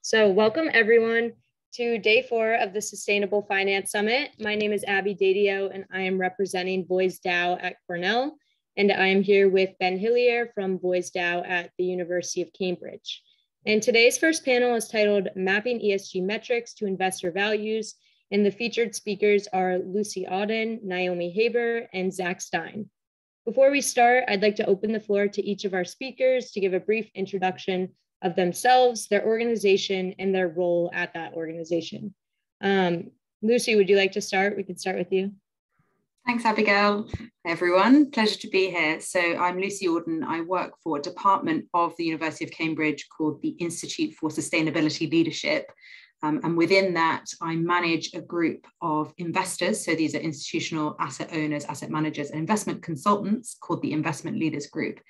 So, welcome everyone to day four of the Sustainable Finance Summit. My name is Abby Dadio, and I am representing Voiz DAO at Cornell. And I am here with Ben Hillier from Voiz DAO at the University of Cambridge. And today's first panel is titled Mapping ESG Metrics to Investor Values. And the featured speakers are Lucy Auden, Naomi Haber, and Zach Stein. Before we start, I'd like to open the floor to each of our speakers to give a brief introduction of themselves, their organization, and their role at that organization. Um, Lucy, would you like to start? We could start with you. Thanks, Abigail. Everyone. Pleasure to be here. So I'm Lucy Auden. I work for a department of the University of Cambridge called the Institute for Sustainability Leadership. Um, and within that, I manage a group of investors. So these are institutional asset owners, asset managers, and investment consultants called the Investment Leaders Group.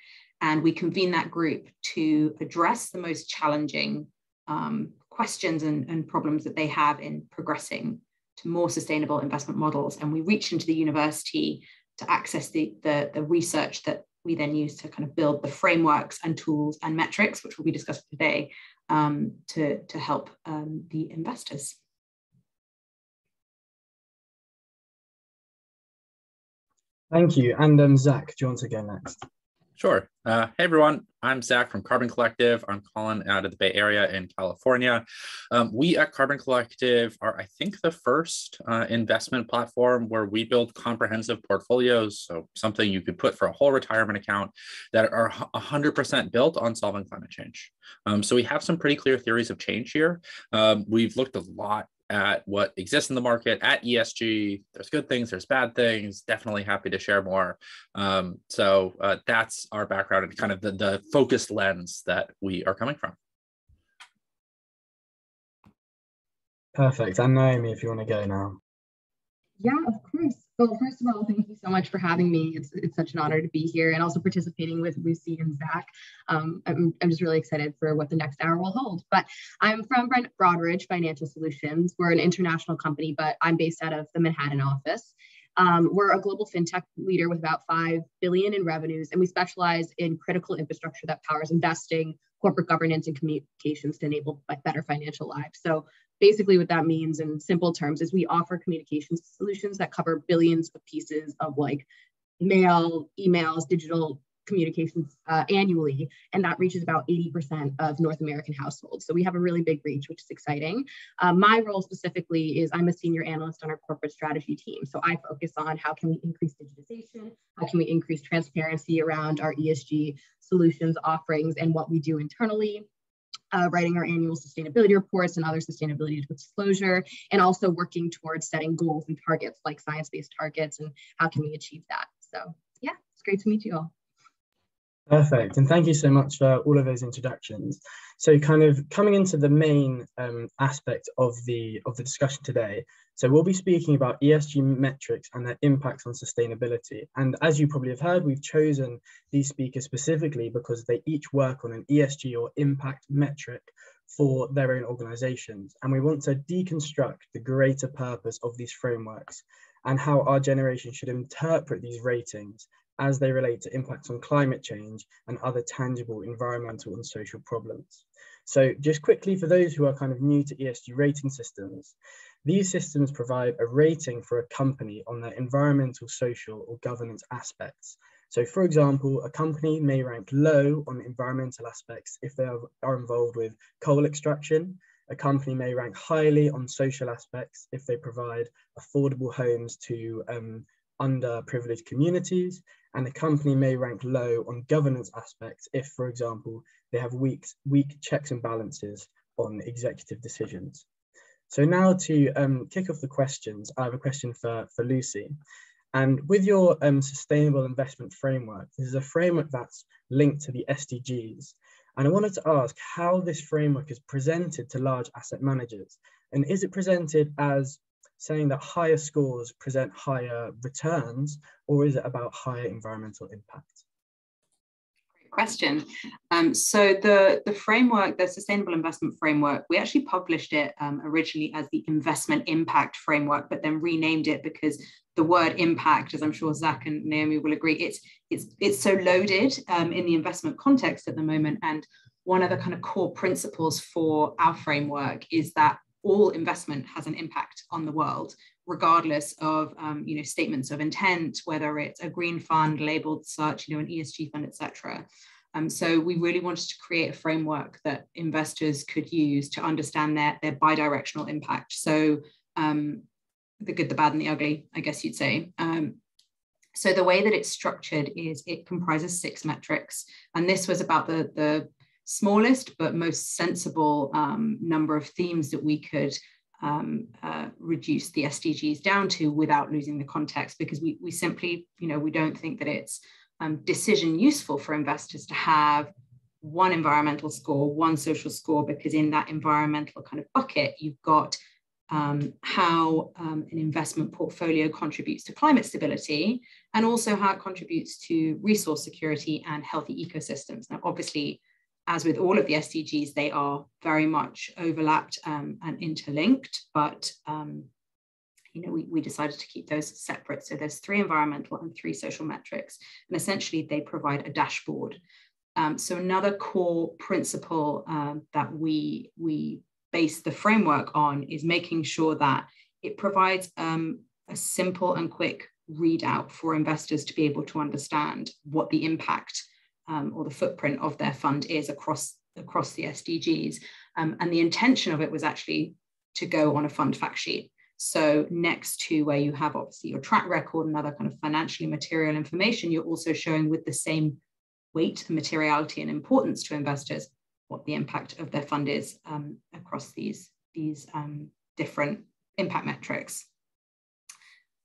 And we convene that group to address the most challenging um, questions and, and problems that they have in progressing to more sustainable investment models. And we reach into the university to access the, the, the, research that we then use to kind of build the frameworks and tools and metrics, which will be discussed today, um, to, to help um, the investors. Thank you. And um, Zach, do you want to go next? Sure. Uh, hey, everyone. I'm Zach from Carbon Collective. I'm calling out of the Bay Area in California. Um, we at Carbon Collective are, I think, the first uh, investment platform where we build comprehensive portfolios. So, something you could put for a whole retirement account that are 100% built on solving climate change. Um, so, we have some pretty clear theories of change here. Um, we've looked a lot at what exists in the market at ESG. There's good things, there's bad things. Definitely happy to share more. Um, so uh, that's our background and kind of the, the focused lens that we are coming from. Perfect. And Naomi, if you want to go now. Yeah, of course. Well, first of all, thank you so much for having me. It's, it's such an honor to be here and also participating with Lucy and Zach. Um, I'm, I'm just really excited for what the next hour will hold. But I'm from Broadridge Financial Solutions. We're an international company, but I'm based out of the Manhattan office. Um, we're a global fintech leader with about 5 billion in revenues, and we specialize in critical infrastructure that powers investing, corporate governance, and communications to enable better financial lives. So basically what that means in simple terms is we offer communications solutions that cover billions of pieces of like mail, emails, digital communications uh, annually, and that reaches about 80% of North American households. So we have a really big reach, which is exciting. Uh, my role specifically is I'm a senior analyst on our corporate strategy team. So I focus on how can we increase digitization, how can we increase transparency around our ESG solutions offerings and what we do internally uh, writing our annual sustainability reports and other sustainability disclosure, and also working towards setting goals and targets like science-based targets and how can we achieve that. So yeah, it's great to meet you all. Perfect, and thank you so much for all of those introductions. So, kind of coming into the main um, aspect of the of the discussion today. So, we'll be speaking about ESG metrics and their impacts on sustainability. And as you probably have heard, we've chosen these speakers specifically because they each work on an ESG or impact metric for their own organizations. And we want to deconstruct the greater purpose of these frameworks and how our generation should interpret these ratings as they relate to impacts on climate change and other tangible environmental and social problems. So just quickly for those who are kind of new to ESG rating systems, these systems provide a rating for a company on their environmental, social or governance aspects. So for example, a company may rank low on environmental aspects if they are, are involved with coal extraction. A company may rank highly on social aspects if they provide affordable homes to um, underprivileged communities, and a company may rank low on governance aspects if, for example, they have weak, weak checks and balances on executive decisions. So now to um, kick off the questions, I have a question for, for Lucy. And with your um, sustainable investment framework, this is a framework that's linked to the SDGs. And I wanted to ask how this framework is presented to large asset managers. And is it presented as saying that higher scores present higher returns, or is it about higher environmental impact? Great question. Um, so the, the framework, the Sustainable Investment Framework, we actually published it um, originally as the Investment Impact Framework, but then renamed it because the word impact, as I'm sure Zach and Naomi will agree, it's it's it's so loaded um, in the investment context at the moment, and one of the kind of core principles for our framework is that all investment has an impact on the world, regardless of um, you know statements of intent, whether it's a green fund labeled such, you know, an ESG fund, etc. Um, so we really wanted to create a framework that investors could use to understand their, their bi-directional impact. So um, the good, the bad, and the ugly, I guess you'd say. Um, so the way that it's structured is it comprises six metrics, and this was about the the smallest but most sensible um, number of themes that we could um, uh, reduce the SDGs down to without losing the context, because we we simply, you know, we don't think that it's um, decision useful for investors to have one environmental score, one social score, because in that environmental kind of bucket, you've got um, how um, an investment portfolio contributes to climate stability and also how it contributes to resource security and healthy ecosystems. Now, obviously, as with all of the SDGs, they are very much overlapped um, and interlinked, but um, you know, we, we decided to keep those separate. So there's three environmental and three social metrics, and essentially they provide a dashboard. Um, so another core principle um, that we we base the framework on is making sure that it provides um, a simple and quick readout for investors to be able to understand what the impact um, or the footprint of their fund is across across the SDGs. Um, and the intention of it was actually to go on a fund fact sheet. So next to where you have obviously your track record and other kind of financially material information, you're also showing with the same weight, and materiality and importance to investors what the impact of their fund is um, across these, these um, different impact metrics.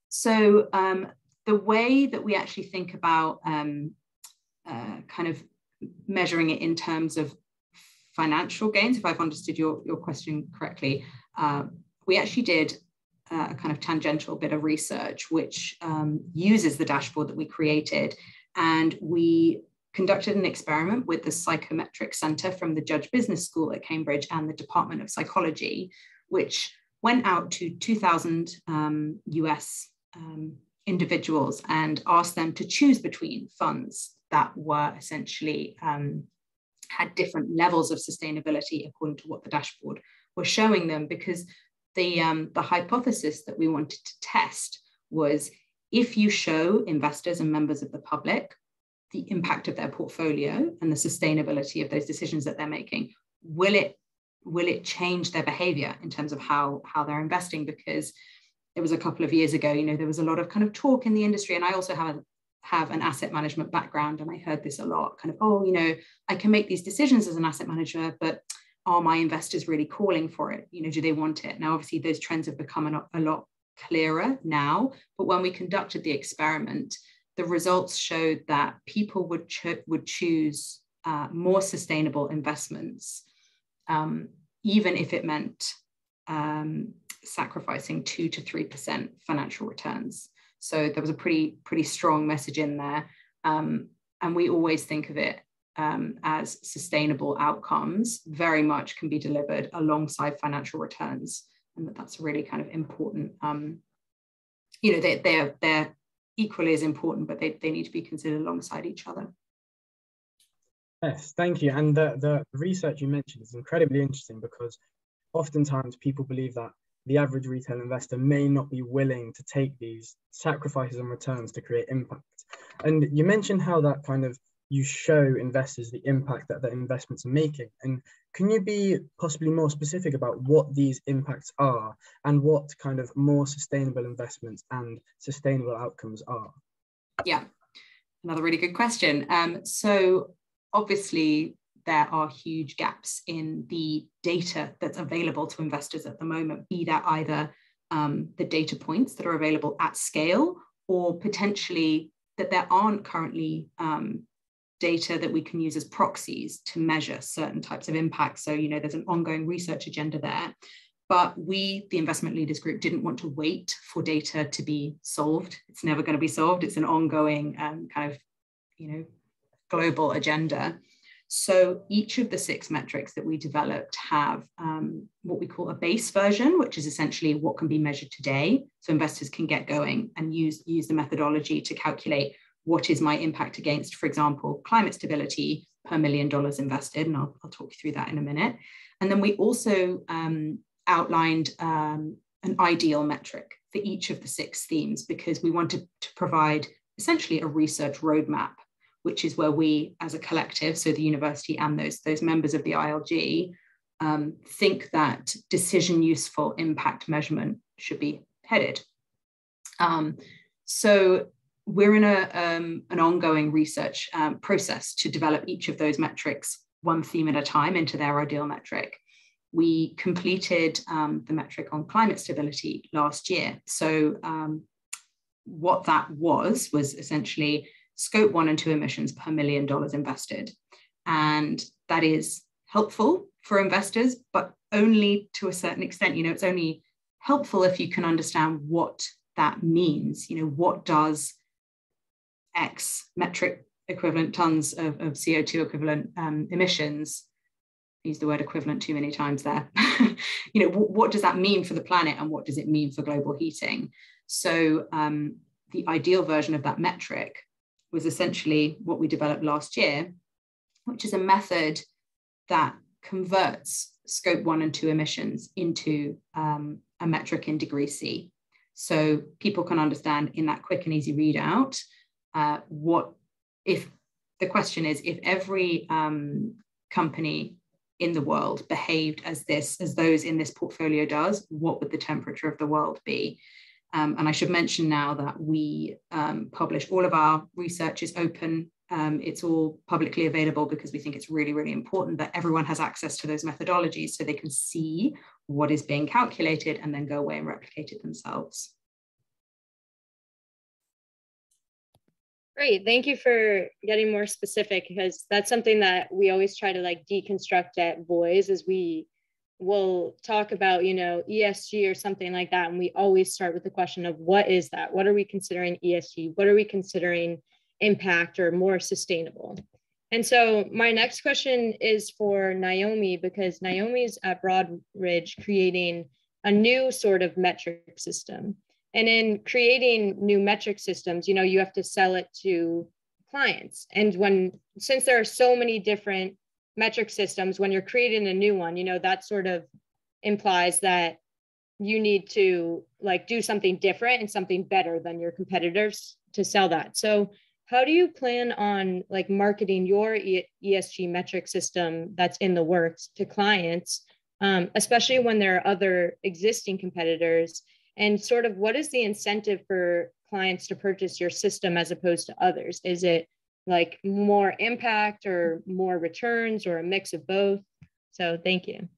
So um, the way that we actually think about um, uh, kind of measuring it in terms of financial gains, if I've understood your, your question correctly, uh, we actually did a kind of tangential bit of research which um, uses the dashboard that we created. And we conducted an experiment with the Psychometric Center from the Judge Business School at Cambridge and the Department of Psychology, which went out to 2,000 um, US um, individuals and asked them to choose between funds that were essentially um, had different levels of sustainability according to what the dashboard was showing them because the, um, the hypothesis that we wanted to test was if you show investors and members of the public the impact of their portfolio and the sustainability of those decisions that they're making, will it will it change their behavior in terms of how how they're investing? Because it was a couple of years ago, you know, there was a lot of kind of talk in the industry, and I also have a, have an asset management background, and I heard this a lot, kind of, oh, you know, I can make these decisions as an asset manager, but are my investors really calling for it? You know, do they want it? Now, obviously, those trends have become a lot, a lot clearer now. But when we conducted the experiment, the results showed that people would cho- would choose uh, more sustainable investments, um, even if it meant um, sacrificing two to three percent financial returns. So there was a pretty pretty strong message in there, um, and we always think of it um, as sustainable outcomes very much can be delivered alongside financial returns. And that that's really kind of important. Um, you know, they, they're, they're equally as important, but they, they need to be considered alongside each other. Yes, thank you. And the, the research you mentioned is incredibly interesting because oftentimes people believe that the average retail investor may not be willing to take these sacrifices and returns to create impact. And you mentioned how that kind of you show investors the impact that their investments are making. And can you be possibly more specific about what these impacts are and what kind of more sustainable investments and sustainable outcomes are? Yeah, another really good question. Um, so obviously there are huge gaps in the data that's available to investors at the moment, be that either um, the data points that are available at scale or potentially that there aren't currently um, data that we can use as proxies to measure certain types of impacts. So, you know, there's an ongoing research agenda there. But we, the investment leaders group, didn't want to wait for data to be solved. It's never going to be solved. It's an ongoing um, kind of, you know, global agenda. So each of the six metrics that we developed have um, what we call a base version, which is essentially what can be measured today. So investors can get going and use, use the methodology to calculate what is my impact against, for example, climate stability, per million dollars invested, and I'll, I'll, talk you through that in a minute. And then we also um, outlined um, an ideal metric for each of the six themes because we wanted to provide essentially a research roadmap, which is where we as a collective, so the university and those, those members of the ILG, um, think that decision useful impact measurement should be headed. Um, so we're in a, um, an ongoing research um, process to develop each of those metrics one theme at a time into their ideal metric. We completed um, the metric on climate stability last year. So um, what that was, was essentially scope one and two emissions per million dollars invested. And that is helpful for investors, but only to a certain extent. You know, it's only helpful if you can understand what that means. You know, what does X metric equivalent tons of, of CO2 equivalent um, emissions use the word equivalent too many times there. you know, w- what does that mean for the planet and what does it mean for global heating? So um, the ideal version of that metric was essentially what we developed last year, which is a method that converts scope one and two emissions into um, a metric in degree C. So people can understand in that quick and easy readout uh, what if the question is if every um, company in the world behaved as this as those in this portfolio does what would the temperature of the world be? Um, and i should mention now that we um, publish all of our research is open. Um, it's all publicly available because we think it's really really important that everyone has access to those methodologies so they can see what is being calculated and then go away and replicate it themselves Great. Thank you for getting more specific because that's something that we always try to like deconstruct at Voiz is we will talk about, you know, ESG or something like that. And we always start with the question of what is that? What are we considering ESG? What are we considering impact or more sustainable? And so my next question is for Naomi because Naomi's at Broadridge creating a new sort of metric system. And in creating new metric systems, you know, you have to sell it to clients. And when, since there are so many different metric systems, when you're creating a new one, you know, that sort of implies that you need to like do something different and something better than your competitors to sell that. So, how do you plan on like marketing your ESG metric system that's in the works to clients, um, especially when there are other existing competitors? And sort of what is the incentive for clients to purchase your system as opposed to others? Is it like more impact or more returns or a mix of both? So thank you.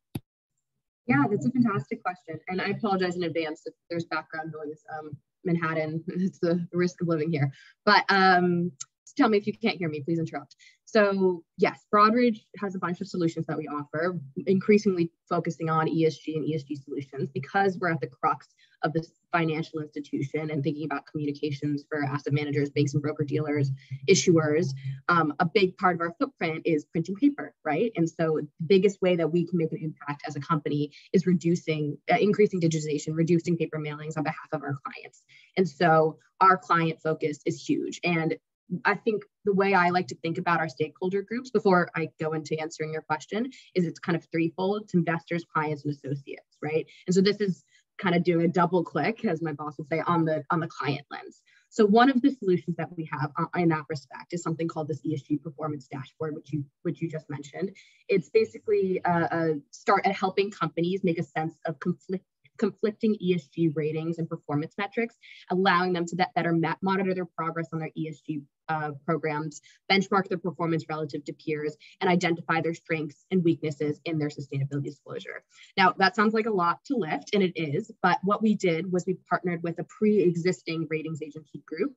Yeah that's a fantastic question. And i apologize in advance if there's background noise. Um, manhattan it's the risk of living here. But um, tell me if you can't hear me please interrupt so yes, Broadridge has a bunch of solutions that we offer, increasingly focusing on ESG and ESG solutions because we're at the crux of this financial institution and thinking about communications for asset managers, banks and broker dealers, issuers. Um, a big part of our footprint is printing paper, right? And so the biggest way that we can make an impact as a company is reducing, uh, increasing digitization, reducing paper mailings on behalf of our clients. And so our client focus is huge. And I think the way I like to think about our stakeholder groups before I go into answering your question is it's kind of threefold. It's investors, clients, and associates, right? And so this is kind of doing a double click, as my boss would say, on the on the client lens. So one of the solutions that we have uh, in that respect is something called this ESG performance dashboard, which you which you just mentioned. It's basically a, a start at helping companies make a sense of conflict conflicting ESG ratings and performance metrics, allowing them to better monitor their progress on their ESG uh, programs, benchmark their performance relative to peers, and identify their strengths and weaknesses in their sustainability disclosure. Now, that sounds like a lot to lift, and it is, but what we did was we partnered with a pre-existing ratings agency group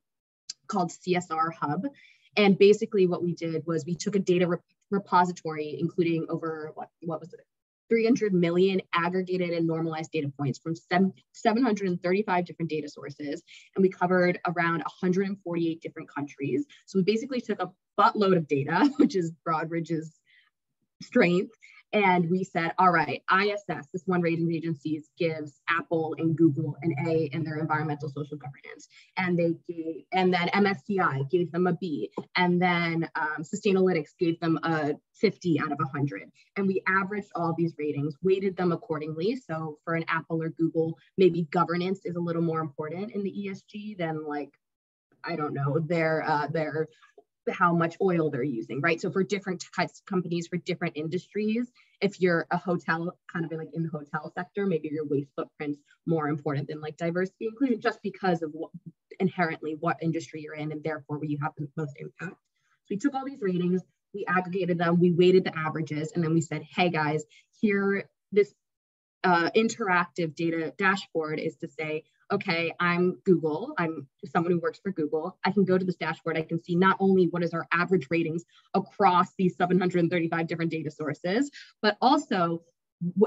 called CSR Hub. And basically what we did was we took a data repository, including over what, what was it, 300 million aggregated and normalized data points from 735 different data sources. And we covered around 148 different countries. So we basically took a buttload of data, which is Broadridge's strength, And we said, all right, ISS, this one ratings agencies, gives Apple and Google an A in their environmental social governance. And they gave, and then MSCI gave them a B. And then um, Sustainalytics gave them a 50 out of 100. And we averaged all these ratings, weighted them accordingly. So for an Apple or Google, maybe governance is a little more important in the ESG than like I don't know, their uh, their how much oil they're using, right? So for different types of companies, for different industries, if you're a hotel, kind of like in the hotel sector, maybe your waste footprint's more important than like diversity inclusion, just because of what inherently what industry you're in and therefore where you have the most impact. So we took all these ratings, we aggregated them, we weighted the averages, and then we said, hey guys, here this uh, interactive data dashboard is to say, okay, I'm Google, I'm someone who works for Google. I can go to this dashboard. I can see not only what is our average ratings across these 735 different data sources, but also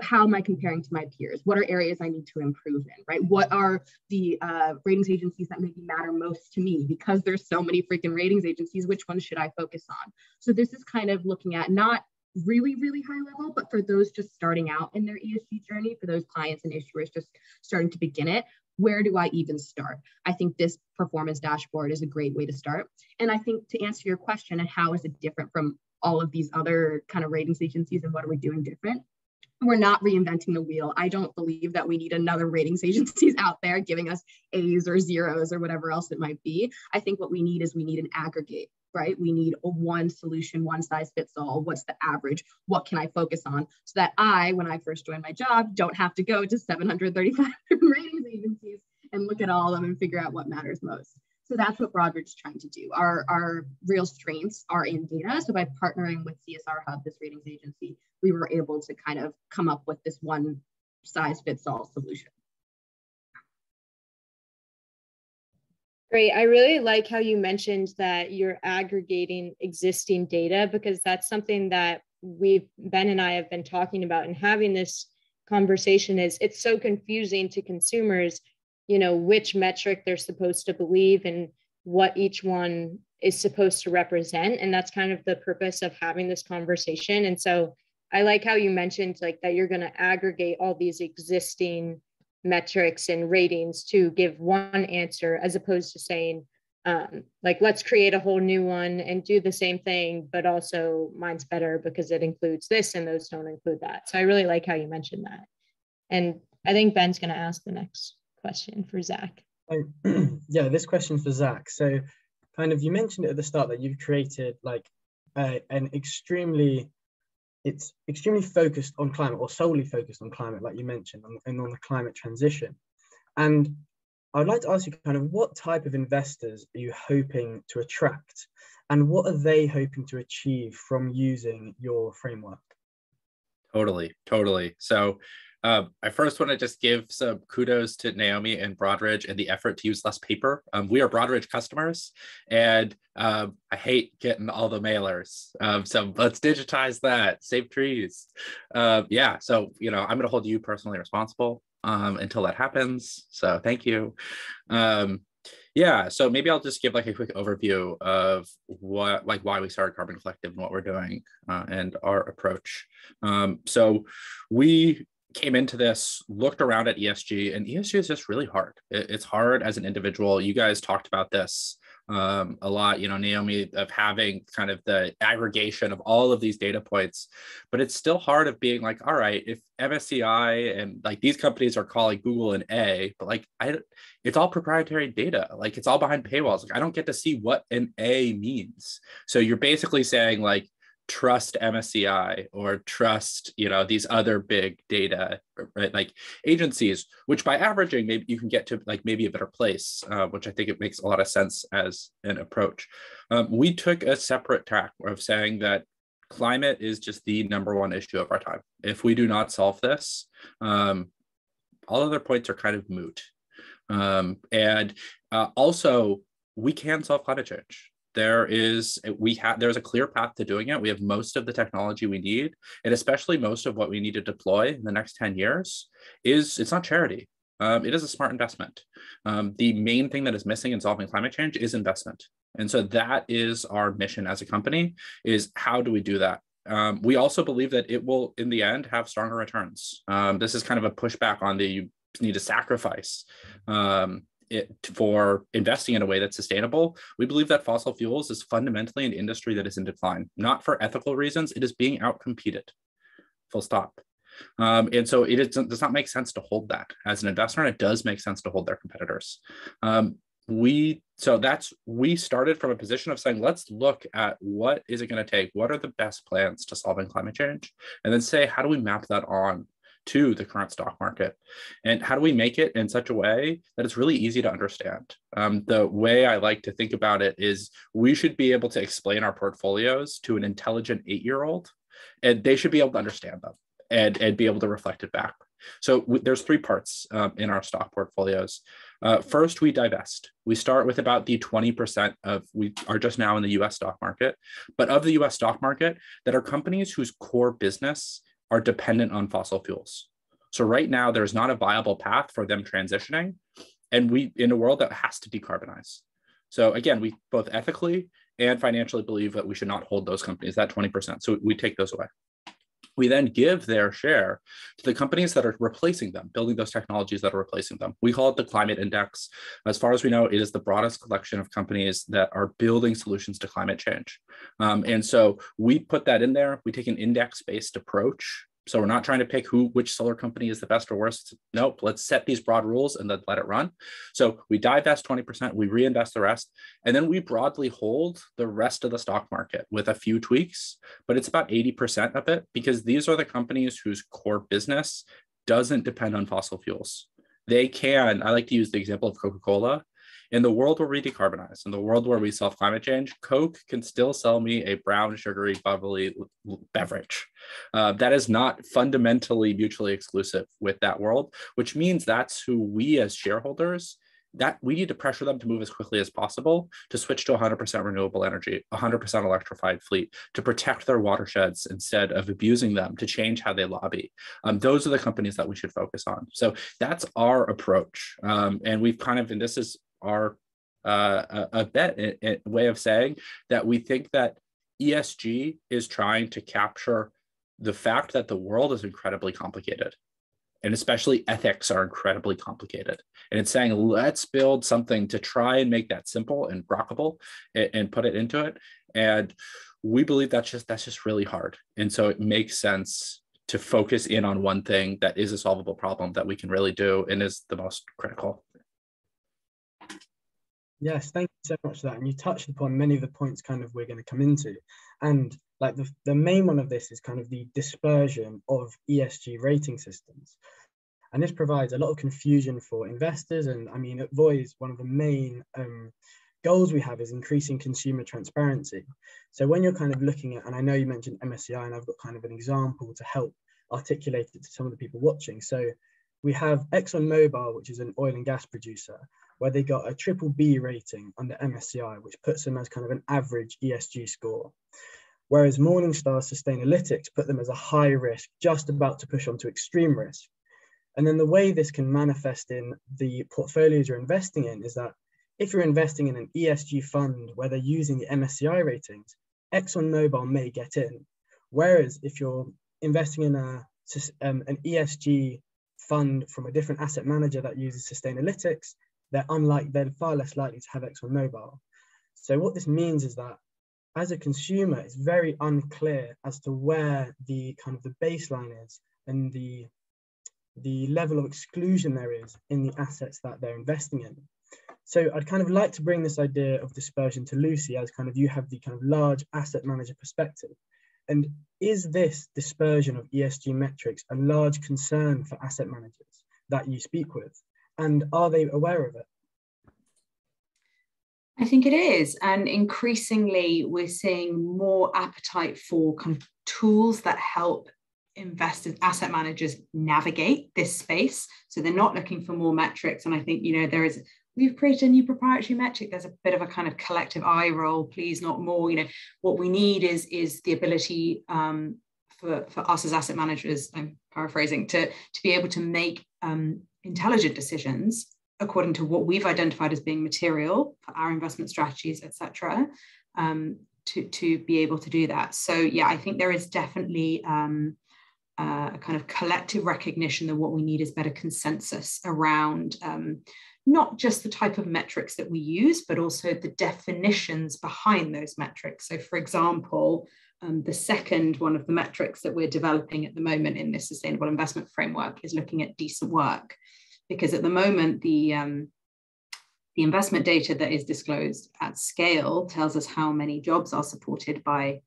how am I comparing to my peers? What are areas I need to improve in, right? What are the uh, ratings agencies that maybe matter most to me? Because there's so many freaking ratings agencies, which ones should I focus on? So this is kind of looking at not really, really high level, but for those just starting out in their ESG journey, for those clients and issuers just starting to begin it, where do I even start? I think this performance dashboard is a great way to start. And I think to answer your question and how is it different from all of these other kind of ratings agencies and what are we doing different? We're not reinventing the wheel. I don't believe that we need another ratings agencies out there giving us A's or zeros or whatever else it might be. I think what we need is we need an aggregate right? We need a one solution, one size fits all. What's the average? What can I focus on? So that I, when I first joined my job, don't have to go to 735 ratings agencies and look at all of them and figure out what matters most. So that's what Broadridge is trying to do. Our, our real strengths are in data. So by partnering with CSR Hub, this ratings agency, we were able to kind of come up with this one size fits all solution. Great. I really like how you mentioned that you're aggregating existing data because that's something that we've Ben and I have been talking about and having this conversation is it's so confusing to consumers, you know, which metric they're supposed to believe and what each one is supposed to represent and that's kind of the purpose of having this conversation and so I like how you mentioned like that you're going to aggregate all these existing metrics and ratings to give one answer as opposed to saying um, like let's create a whole new one and do the same thing but also mine's better because it includes this and those don't include that. So i really like how you mentioned that. And i think ben's going to ask the next question for zach. Yeah this question for zach. So kind of you mentioned at the start that you've created like an extremely it's extremely focused on climate or solely focused on climate, like you mentioned, and on the climate transition. And I'd like to ask you kind of what type of investors are you hoping to attract and what are they hoping to achieve from using your framework? Totally, totally. So um, I first want to just give some kudos to Naomi and Broadridge and the effort to use less paper. Um, we are Broadridge customers, and um, I hate getting all the mailers. Um, so let's digitize that, save trees. Uh, yeah, so you know, I'm going to hold you personally responsible until that happens. So thank you. yeah, so maybe I'll just give like a quick overview of what, like, why we started Carbon Collective and what we're doing uh, and our approach. so we came into this, looked around at ESG, and ESG is just really hard. it's hard as an individual. You guys talked about this um, a lot, you know, Naomi, of having kind of the aggregation of all of these data points, but it's still hard of being like, all right, if MSCI and like these companies are calling Google an A, but like I, it's all proprietary data, like it's all behind paywalls. Like I don't get to see what an A means. So you're basically saying like trust MSCI or trust, you know, these other big data, right? Like agencies, which by averaging, maybe you can get to like maybe a better place, uh, which I think it makes a lot of sense as an approach. Um, we took a separate tack of saying that climate is just the number one issue of our time. If we do not solve this, um, all other points are kind of moot. Um, and uh, also, we can solve climate change there is we have there's a clear path to doing it. We have most of the technology we need and especially most of what we need to deploy in the next 10 years is it's not charity. Um, it is a smart investment. Um, the main thing that is missing in solving climate change is investment. And so that is our mission as a company is how do we do that? Um, we also believe that it will, in the end, have stronger returns. Um, this is kind of a pushback on the you need to sacrifice um, it for investing in a way that's sustainable. We believe that fossil fuels is fundamentally an industry that is in decline, not for ethical reasons. It is being outcompeted. Full stop. Um, and so it is, does not make sense to hold that as an investor, and it does make sense to hold their competitors. Um, we so that's we started from a position of saying let's look at what is it going to take what are the best plans to solving climate change and then say how do we map that on to the current stock market. And how do we make it in such a way that it's really easy to understand? Um, the way i like to think about it is we should be able to explain our portfolios to an intelligent eight year old and they should be able to understand them and, and be able to reflect it back. So w- there's three parts um, in our stock portfolios. Uh, first, we divest. We start with about the 20% of, we are just now in the US stock market, but of the US stock market that are companies whose core business are dependent on fossil fuels. So right now, there's not a viable path for them transitioning. And we, in a world that has to decarbonize. So again, we both ethically and financially believe that we should not hold those companies, that 20%. So we take those away we then give their share to the companies that are replacing them, building those technologies that are replacing them. We call it the climate index. As far as we know, it is the broadest collection of companies that are building solutions to climate change. Um, and so we put that in there. We take an index based approach so we're not trying to pick who which solar company is the best or worst. Nope, let's set these broad rules and then let it run. So we divest 20%, we reinvest the rest, and then we broadly hold the rest of the stock market with a few tweaks, but it's about 80% of it because these are the companies whose core business doesn't depend on fossil fuels. They can, I like to use the example of Coca-Cola in the world where we decarbonize, in the world where we solve climate change, Coke can still sell me a brown, sugary, bubbly beverage. Uh, that is not fundamentally mutually exclusive with that world, which means that's who we as shareholders that we need to pressure them to move as quickly as possible to switch to 100% renewable energy, 100% electrified fleet, to protect their watersheds instead of abusing them, to change how they lobby. Um, those are the companies that we should focus on. So that's our approach. Um, and we've kind of, and this is our uh, a, bet, a, a way of saying that we think that ESG is trying to capture the fact that the world is incredibly complicated and especially ethics are incredibly complicated. And it's saying, let's build something to try and make that simple and rockable and, and, put it into it. And we believe that's just that's just really hard. And so it makes sense to focus in on one thing that is a solvable problem that we can really do and is the most critical. Yes, thank you so much for that. And you touched upon many of the points kind of we're going to come into. And like the, the main one of this is kind of the dispersion of ESG rating systems. And this provides a lot of confusion for investors. And I mean, at Voiz, one of the main um, goals we have is increasing consumer transparency. So when you're kind of looking at, and I know you mentioned MSCI, and I've got kind of an example to help articulate it to some of the people watching. So we have ExxonMobil, which is an oil and gas producer, where they got a triple B rating under MSCI, which puts them as kind of an average ESG score. Whereas Morningstar Sustainalytics put them as a high risk, just about to push on to extreme risk. And then the way this can manifest in the portfolios you're investing in is that if you're investing in an ESG fund where they're using the MSCI ratings, ExxonMobil may get in. Whereas if you're investing in a, um, an ESG fund from a different asset manager that uses Sustainalytics, they're unlike they're far less likely to have ExxonMobil. So what this means is that as a consumer, it's very unclear as to where the kind of the baseline is and the the level of exclusion there is in the assets that they're investing in. So I'd kind of like to bring this idea of dispersion to Lucy as kind of you have the kind of large asset manager perspective. And is this dispersion of ESG metrics a large concern for asset managers that you speak with? And are they aware of it? I think it is. And increasingly, we're seeing more appetite for kind of tools that help investors, asset managers navigate this space. So they're not looking for more metrics. And I think, you know, there is, we've created a new proprietary metric. There's a bit of a kind of collective eye roll, please, not more. You know, what we need is, is the ability um, for, for us as asset managers, I'm paraphrasing, to, to be able to make um, intelligent decisions according to what we've identified as being material for our investment strategies, etc. Um, to, to be able to do that. So yeah, I think there is definitely um, uh, a kind of collective recognition that what we need is better consensus around um, not just the type of metrics that we use, but also the definitions behind those metrics. So for example, um, the second one of the metrics that we're developing at the moment in this sustainable investment framework is looking at decent work, because at the moment the um, the investment data that is disclosed at scale tells us how many jobs are supported by a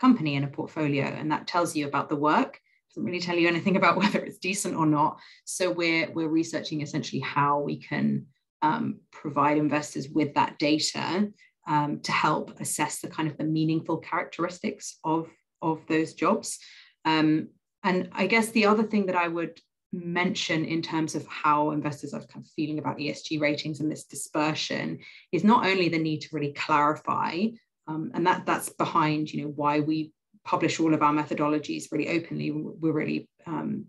company in a portfolio, and that tells you about the work. Doesn't really tell you anything about whether it's decent or not. So we're we're researching essentially how we can um, provide investors with that data um, to help assess the kind of the meaningful characteristics of of those jobs. Um, and I guess the other thing that I would mention in terms of how investors are kind of feeling about ESG ratings and this dispersion is not only the need to really clarify, um, and that that's behind you know why we publish all of our methodologies really openly. We're really um,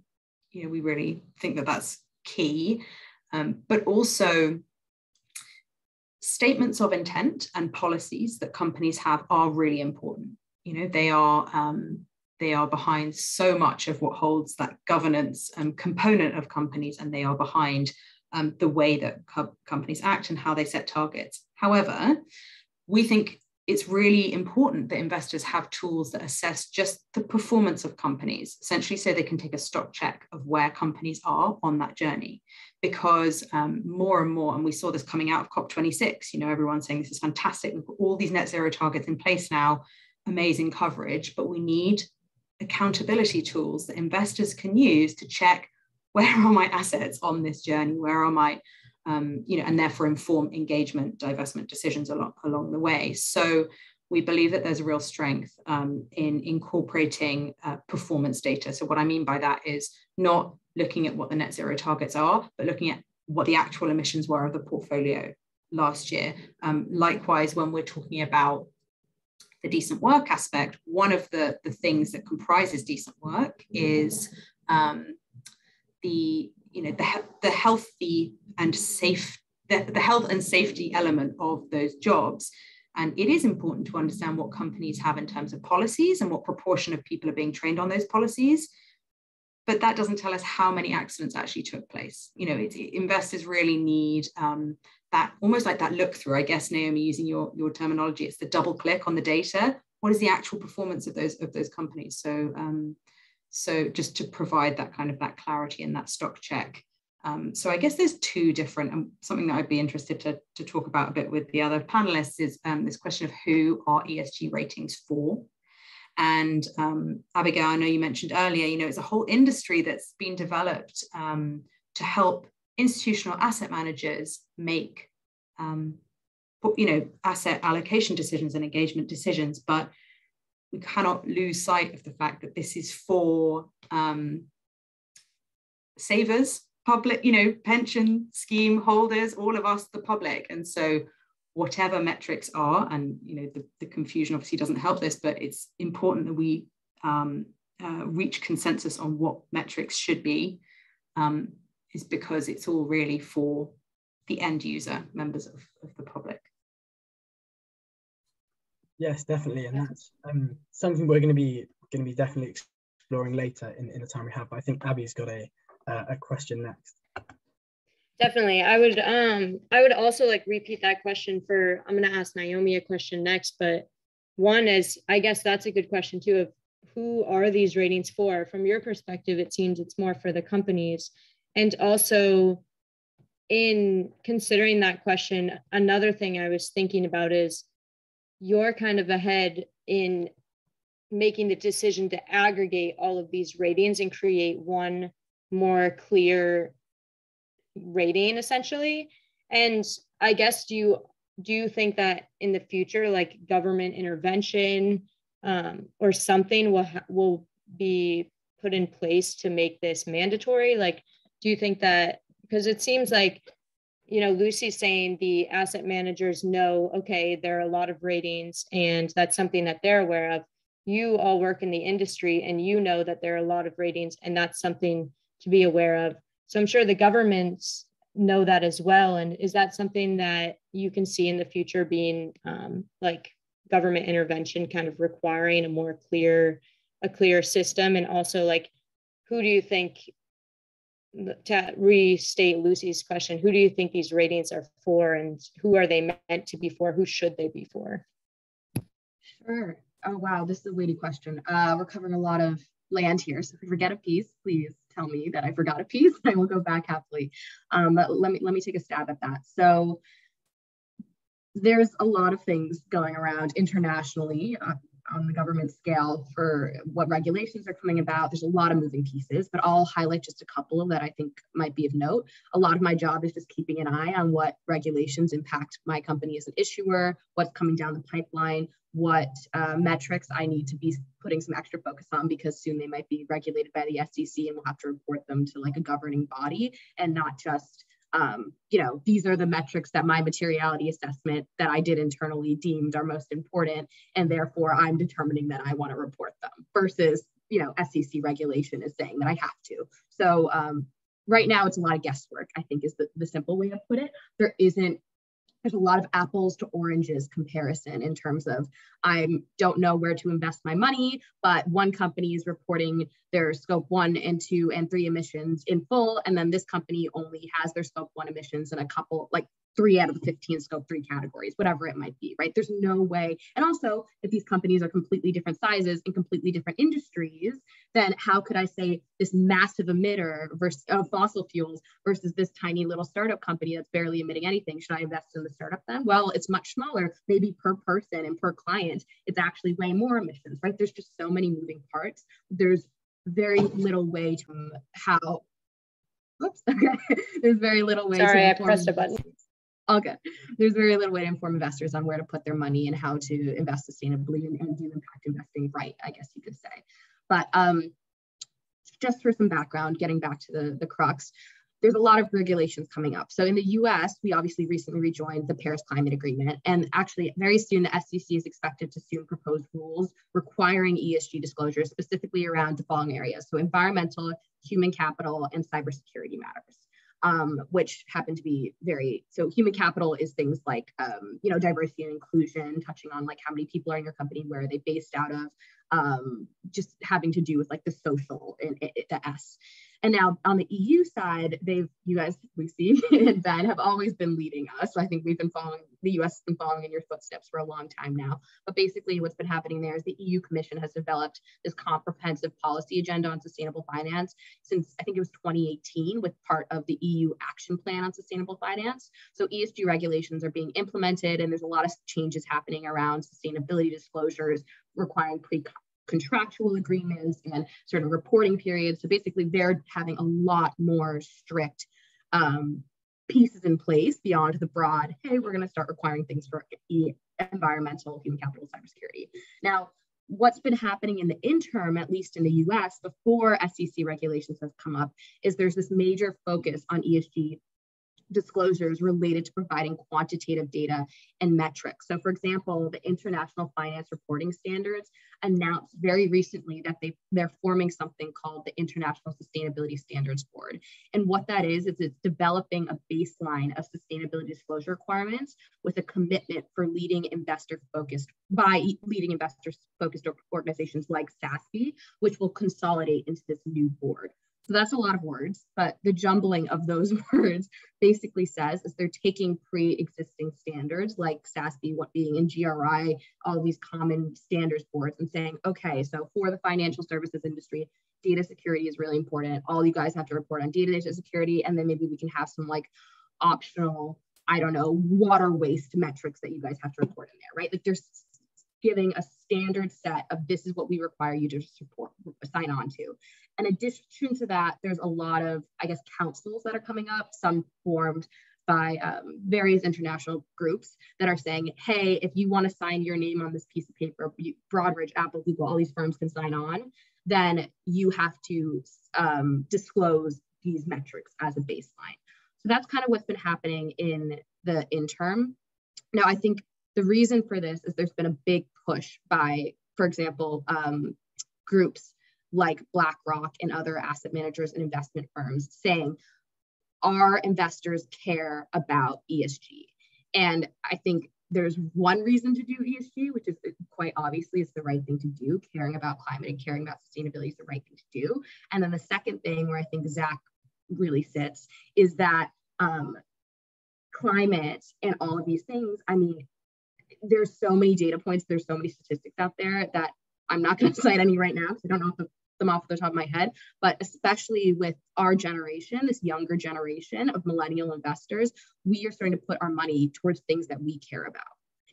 you know we really think that that's key, um, but also statements of intent and policies that companies have are really important. You know they are um, they are behind so much of what holds that governance um, component of companies, and they are behind um, the way that co- companies act and how they set targets. However, we think it's really important that investors have tools that assess just the performance of companies, essentially, so they can take a stock check of where companies are on that journey. Because um, more and more, and we saw this coming out of COP26, you know, everyone's saying this is fantastic. We've got all these net zero targets in place now, amazing coverage, but we need accountability tools that investors can use to check where are my assets on this journey, where are my, um, you know, and therefore inform engagement, divestment decisions along, along the way. So we believe that there's a real strength um, in incorporating uh, performance data. So what I mean by that is not looking at what the net zero targets are, but looking at what the actual emissions were of the portfolio last year. Um, likewise, when we're talking about the decent work aspect, one of the, the things that comprises decent work is um, the you know the, the healthy and safe the, the health and safety element of those jobs and it is important to understand what companies have in terms of policies and what proportion of people are being trained on those policies but that doesn't tell us how many accidents actually took place you know it, investors really need um, that almost like that look through, I guess, Naomi, using your, your terminology, it's the double click on the data. What is the actual performance of those of those companies? So um, so just to provide that kind of that clarity and that stock check. Um, so I guess there's two different, and um, something that I'd be interested to, to talk about a bit with the other panelists is um, this question of who are ESG ratings for? And um, Abigail, I know you mentioned earlier, you know, it's a whole industry that's been developed um, to help institutional asset managers make um, you know asset allocation decisions and engagement decisions but we cannot lose sight of the fact that this is for um, savers public you know pension scheme holders all of us the public and so whatever metrics are and you know the, the confusion obviously doesn't help this but it's important that we um, uh, reach consensus on what metrics should be um, is because it's all really for the end user, members of, of the public. Yes, definitely, and that's um, something we're going to be going to be definitely exploring later in, in the time we have. But I think Abby's got a uh, a question next. Definitely, I would um I would also like repeat that question for I'm going to ask Naomi a question next, but one is I guess that's a good question too of who are these ratings for? From your perspective, it seems it's more for the companies and also, in considering that question, another thing I was thinking about is you're kind of ahead in making the decision to aggregate all of these ratings and create one more clear rating essentially. And i guess do you do you think that in the future like government intervention um, or something will ha- will be put in place to make this mandatory? Like do you think that because it seems like you know lucy's saying the asset managers know okay there are a lot of ratings and that's something that they're aware of. You all work in the industry and you know that there are a lot of ratings and that's something to be aware of. So i'm sure the governments know that as well. And is that something that you can see in the future being um, like government intervention kind of requiring a more clear a clear system? And also like who do you think to restate lucy's question who do you think these ratings are for and who are they meant to be for? Who should they be for? Sure. Oh wow this is a weighty question. Uh, we're covering a lot of land here so if you forget a piece please tell me that i forgot a piece and i will go back happily. Um, let me let me take a stab at that. So there's a lot of things going around internationally uh, on the government scale for what regulations are coming about. There's a lot of moving pieces, but I'll highlight just a couple of that I think might be of note. A lot of my job is just keeping an eye on what regulations impact my company as an issuer, what's coming down the pipeline, what uh, metrics I need to be putting some extra focus on because soon they might be regulated by the SEC and we'll have to report them to like a governing body and not just um, you know, these are the metrics that my materiality assessment that I did internally deemed are most important, and therefore I'm determining that I want to report them versus, you know, SEC regulation is saying that I have to. So um, right now it's a lot of guesswork, I think is the, the simple way to put it. There isn't there's a lot of apples to oranges comparison in terms of I don't know where to invest my money, but one company is reporting their scope one and two and three emissions in full, and then this company only has their scope one emissions in a couple like three out of the 15 scope three categories, whatever it might be, right? There's no way. And also, if these companies are completely different sizes and completely different industries, then how could I say this massive emitter versus of fossil fuels versus this tiny little startup company that's barely emitting anything? Should I invest in the startup then? Well, it's much smaller, maybe per person and per client, it's actually way more emissions, right? There's just so many moving parts. There's very little way to um, how Oops, okay. There's very little way Sorry, I pressed a button all good. There's very little way to inform investors on where to put their money and how to invest sustainably and, and do impact investing right, I guess you could say. But um, just for some background, getting back to the, the crux, there's a lot of regulations coming up. So in the US, we obviously recently rejoined the Paris Climate Agreement. And actually, very soon, the SEC is expected to soon propose rules requiring ESG disclosures, specifically around the following areas. So environmental, human capital, and cybersecurity matters um, which happen to be very so human capital is things like um, you know diversity and inclusion touching on like how many people are in your company where are they based out of um, just having to do with like the social and the s and now on the EU side, they've, you guys, Lucy and Ben have always been leading us. I think we've been following, the US has been following in your footsteps for a long time now. But basically, what's been happening there is the EU Commission has developed this comprehensive policy agenda on sustainable finance since I think it was 2018 with part of the EU Action Plan on Sustainable Finance. So ESG regulations are being implemented, and there's a lot of changes happening around sustainability disclosures requiring pre contractual agreements and of reporting periods. So basically, they're having a lot more strict um, pieces in place beyond the broad, hey, we're going to start requiring things for environmental, human capital, cybersecurity. Now, what's been happening in the interim, at least in the US, before SEC regulations have come up, is there's this major focus on ESG disclosures related to providing quantitative data and metrics. So for example, the International Finance Reporting Standards announced very recently that they, they're forming something called the International Sustainability Standards Board. And what that is, is it's developing a baseline of sustainability disclosure requirements with a commitment for leading investor focused by leading investor focused organizations like SASB, which will consolidate into this new board. So that's a lot of words, but the jumbling of those words basically says is they're taking pre-existing standards like SASB, what being in GRI, all these common standards boards and saying, okay, so for the financial services industry, data security is really important. All you guys have to report on data security, and then maybe we can have some like optional, I don't know, water waste metrics that you guys have to report in there, right? Like there's giving a standard set of this is what we require you to support sign on to. In addition to that there's a lot of i guess councils that are coming up some formed by um, various international groups that are saying hey if you want to sign your name on this piece of paper broadridge apple google all these firms can sign on then you have to um, disclose these metrics as a baseline. So that's kind of what's been happening in the interim. Now i think the reason for this is there's been a big push by, for example, um, groups like BlackRock and other asset managers and investment firms saying, our investors care about ESG. And I think there's one reason to do ESG, which is quite obviously it's the right thing to do. Caring about climate and caring about sustainability is the right thing to do. And then the second thing where I think Zach really sits is that um, climate and all of these things. I mean, there's so many data points, there's so many statistics out there that I'm not going to cite any right now because I don't know them off the top of my head, but especially with our generation, this younger generation of millennial investors, we are starting to put our money towards things that we care about.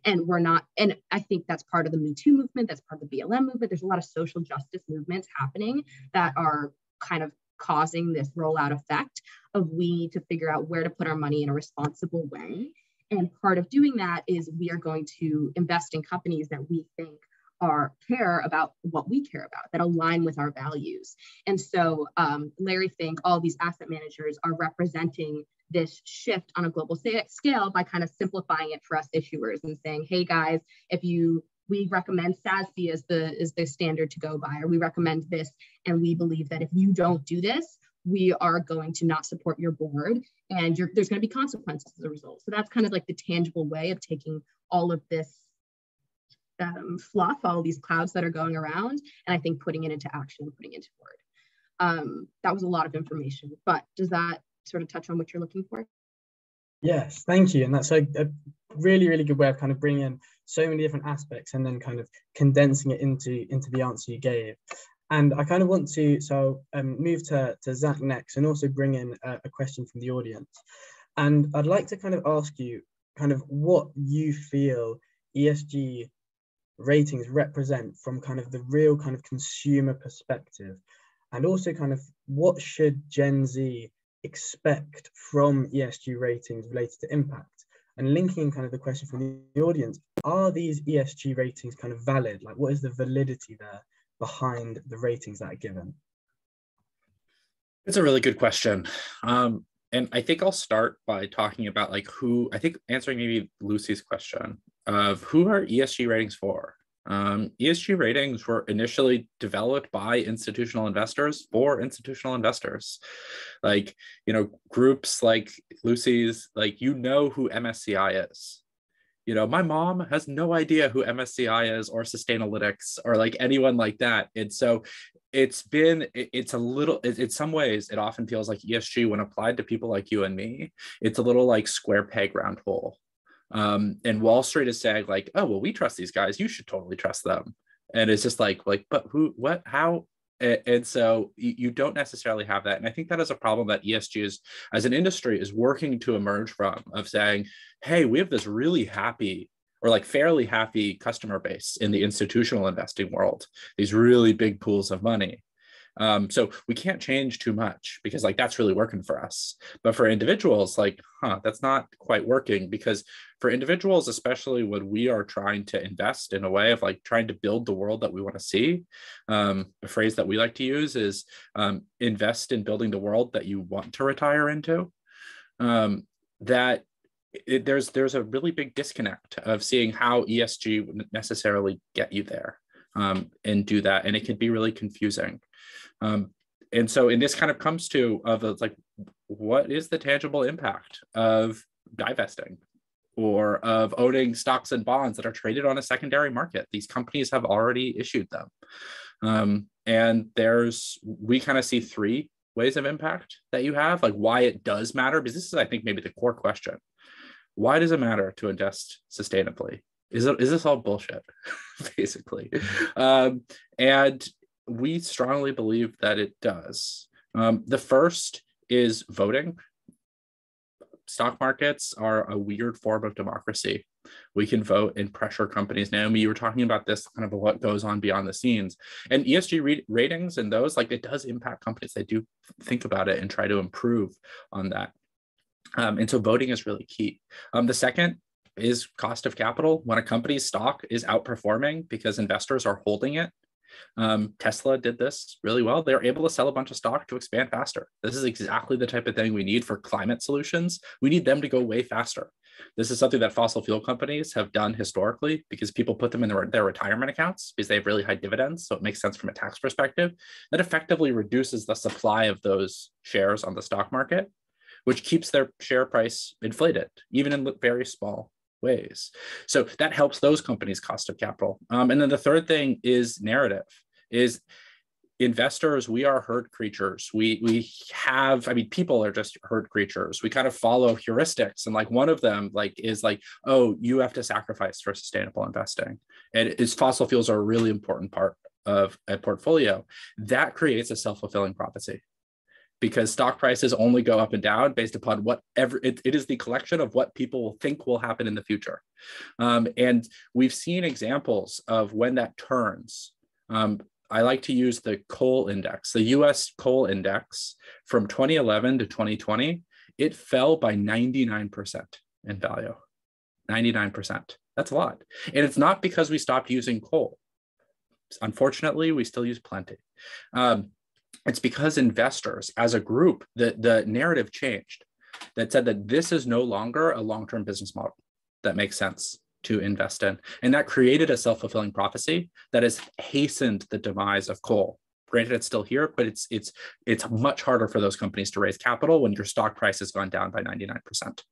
And we're not, and I think that's part of the Me Too movement, that's part of the BLM movement. There's a lot of social justice movements happening that are kind of causing this rollout effect of we need to figure out where to put our money in a responsible way. And part of doing that is we are going to invest in companies that we think are care about what we care about that align with our values. And so um, larry fink all these asset managers are representing this shift on a global scale by kind of simplifying it for us issuers and saying hey guys if you we recommend SASB as the is the standard to go by or we recommend this and we believe that if you don't do this we are going to not support your board and there's going to be consequences as a result so that's kind of like the tangible way of taking all of this um, fluff, all these clouds that are going around, and I think putting it into action, putting it into word. Um, that was a lot of information, but does that sort of touch on what you're looking for? Yes, thank you. And that's a, a really, really good way of kind of bringing in so many different aspects and then kind of condensing it into, into the answer you gave. And I kind of want to, so um, move to, to Zach next and also bring in a, a question from the audience. And I'd like to kind of ask you kind of what you feel ESG ratings represent from kind of the real kind of consumer perspective. And also kind of what should gen z expect from esg ratings related to impact? And linking kind of the question from the audience are these esg ratings kind of valid? Like what is the validity there behind the ratings that are given it's a really good question um, and i think i'll start by talking about like who i think answering maybe lucy's question of who are ESG ratings for. Um, ESG ratings were initially developed by institutional investors for institutional investors. Like, you know, groups like Lucy's, like, you know who MSCI is. You know, my mom has no idea who MSCI is or Sustainalytics or like anyone like that. And so it's been, it's a little, in some ways, it often feels like ESG when applied to people like you and me, it's a little like square peg round hole um, and Wall Street is saying like, oh well, we trust these guys. You should totally trust them. And it's just like like, but who, what, how? And, so you don't necessarily have that. And I think that is a problem that ESG is, as an industry, is working to emerge from of saying, hey, we have this really happy or like fairly happy customer base in the institutional investing world, these really big pools of money. Um, so we can't change too much because like that's really working for us. But for individuals, like, huh, that's not quite working because for individuals, especially when we are trying to invest in a way of like trying to build the world that we want to see, um, a phrase that we like to use is um, invest in building the world that you want to retire into. Um, that it, there's there's a really big disconnect of seeing how ESG would necessarily get you there um, and do that, and it can be really confusing. Um, and so, and this kind of comes to of a, like, what is the tangible impact of divesting or of owning stocks and bonds that are traded on a secondary market? These companies have already issued them. Um, and there's, we kind of see three ways of impact that you have, like why it does matter, because this is, I think, maybe the core question. Why does it matter to invest sustainably? Is it is this all bullshit, basically? Um, and we strongly believe that it does. Um, the first is voting. Stock markets are a weird form of democracy. We can vote and pressure companies. Naomi, you were talking about this kind of what goes on beyond the scenes. And ESG re- ratings and those, like it does impact companies. They do think about it and try to improve on that. Um, and so voting is really key. Um, the second is cost of capital. When a company's stock is outperforming because investors are holding it, um, Tesla did this really well. They're able to sell a bunch of stock to expand faster. This is exactly the type of thing we need for climate solutions. We need them to go way faster. This is something that fossil fuel companies have done historically because people put them in their, their retirement accounts because they have really high dividends. So it makes sense from a tax perspective. That effectively reduces the supply of those shares on the stock market, which keeps their share price inflated, even in very small ways. So that helps those companies' cost of capital. Um, and then the third thing is narrative. Is investors we are herd creatures we we have i mean people are just herd creatures we kind of follow heuristics and like one of them like is like oh you have to sacrifice for sustainable investing and is fossil fuels are a really important part of a portfolio that creates a self-fulfilling prophecy because stock prices only go up and down based upon whatever it, it is the collection of what people think will happen in the future um, and we've seen examples of when that turns um, I like to use the coal index, the US coal index from 2011 to 2020, it fell by 99% in value. 99%. That's a lot. And it's not because we stopped using coal. Unfortunately, we still use plenty. Um, it's because investors, as a group, the, the narrative changed that said that this is no longer a long term business model that makes sense to invest in. And that created a self fulfilling prophecy that has hastened the demise of coal. Granted, it's still here, but it's it's it's much harder for those companies to raise capital when your stock price has gone down by 99%.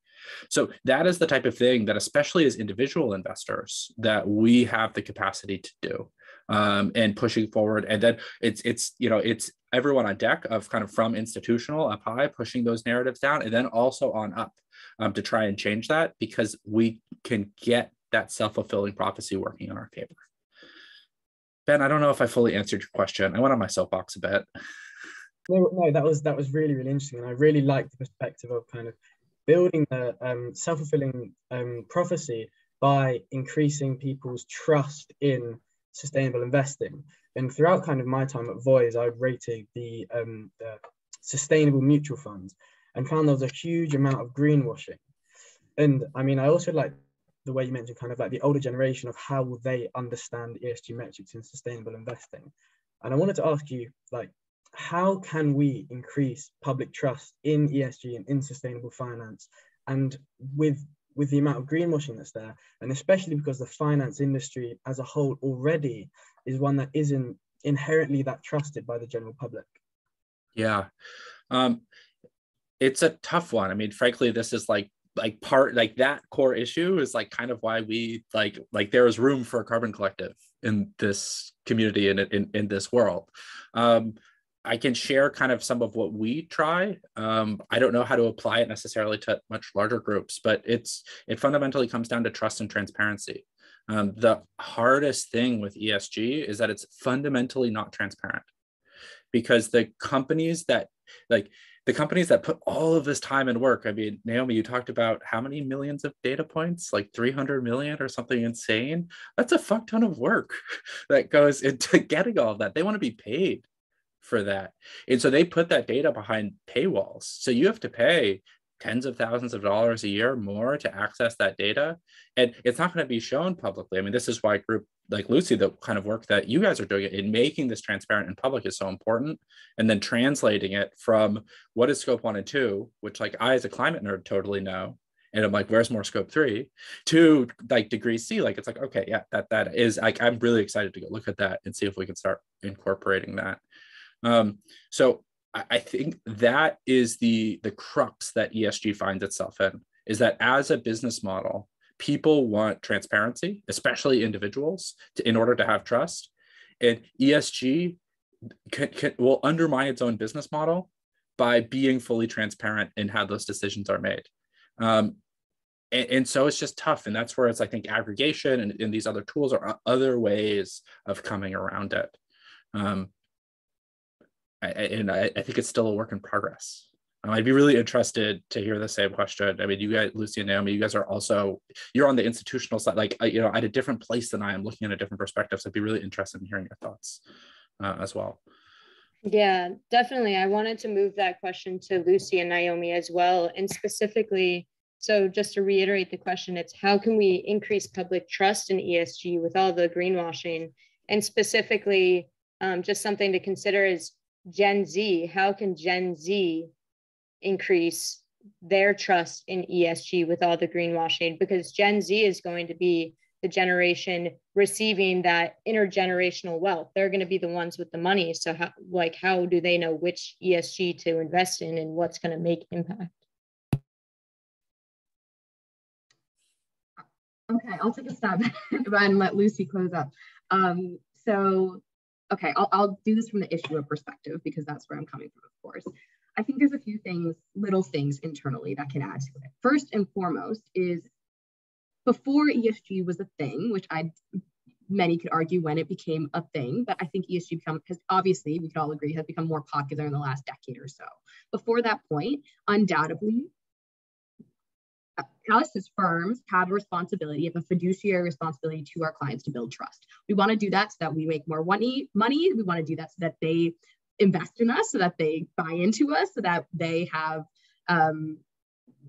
So that is the type of thing that, especially as individual investors, that we have the capacity to do. Um, and pushing forward. And then it's it's you know it's everyone on deck of kind of from institutional up high, pushing those narratives down, and then also on up um, to try and change that because we can get that self-fulfilling prophecy working in our favor. Ben, I don't know if I fully answered your question. I went on my soapbox a bit. No, no, that was that was really really interesting, and I really like the perspective of kind of building the um, self-fulfilling um, prophecy by increasing people's trust in sustainable investing. And throughout kind of my time at Voiz, I rated the, um, the sustainable mutual funds and found there was a huge amount of greenwashing. And I mean, I also like the way you mentioned kind of like the older generation of how they understand ESG metrics in sustainable investing. And I wanted to ask you, like, how can we increase public trust in ESG and in sustainable finance? And with with the amount of greenwashing that's there, and especially because the finance industry as a whole already is one that isn't inherently that trusted by the general public. Yeah. Um, it's a tough one. I mean, frankly, this is like like part like that core issue is like kind of why we like like there is room for a carbon collective in this community and in, in, in this world um i can share kind of some of what we try. Um i don't know how to apply it necessarily to much larger groups but it's it fundamentally comes down to trust and transparency. Um, the hardest thing with esg is that it's fundamentally not transparent because the companies that like the companies that put all of this time and work i mean naomi you talked about how many millions of data points like 300 million or something insane? That's a fuck ton of work that goes into getting all of that. They want to be paid for that. And so they put that data behind paywalls. So you have to pay tens of thousands of dollars a year more to access that data. And it's not going to be shown publicly. I mean this is why group like lucy the kind of work that you guys are doing in making this transparent and public is so important and then translating it from what is scope one and two which like i as a climate nerd totally know and i'm like where's more scope three? to like degree c like it's like okay yeah that that is like i'm really excited to go look at that and see if we can start incorporating that um so I think that is the the crux that ESG finds itself in is that as a business model, people want transparency, especially individuals, to, in order to have trust, and ESG can, can, will undermine its own business model by being fully transparent in how those decisions are made. Um, and, and, so it's just tough, and that's where it's I think aggregation and, and these other tools are other ways of coming around it. Um, I, and I, I, think it's still a work in progress. Um, I'd be really interested to hear the same question. I mean, you guys, Lucy and Naomi, you guys are also you're on the institutional side, like you know, at a different place than I am, looking at a different perspective. So I'd be really interested in hearing your thoughts uh, as well. Yeah, definitely. I wanted to move that question to Lucy and Naomi as well, and specifically. So just to reiterate the question, it's how can we increase public trust in ESG with all the greenwashing, and specifically, um, just something to consider is Gen Z, how can Gen Z increase their trust in ESG with all the greenwashing? Because Gen Z is going to be the generation receiving that intergenerational wealth. They're going to be the ones with the money. So, how, like, how do they know which ESG to invest in and what's going to make impact? Okay, I'll take a stab and let Lucy close up. Um, so, okay, I'll, I'll do this from the issuer perspective because that's where I'm coming from, of course. I think there's a few things, little things internally that can add to it. First and foremost is before ESG was a thing, which I many could argue when it became a thing, but I think ESG become has obviously we could all agree has become more popular in the last decade or so. Before that point, undoubtedly, us as firms have a responsibility, have a fiduciary responsibility to our clients to build trust. We want to do that so that we make more money. Money. We want to do that so that they invest in us, so that they buy into us, so that they have um,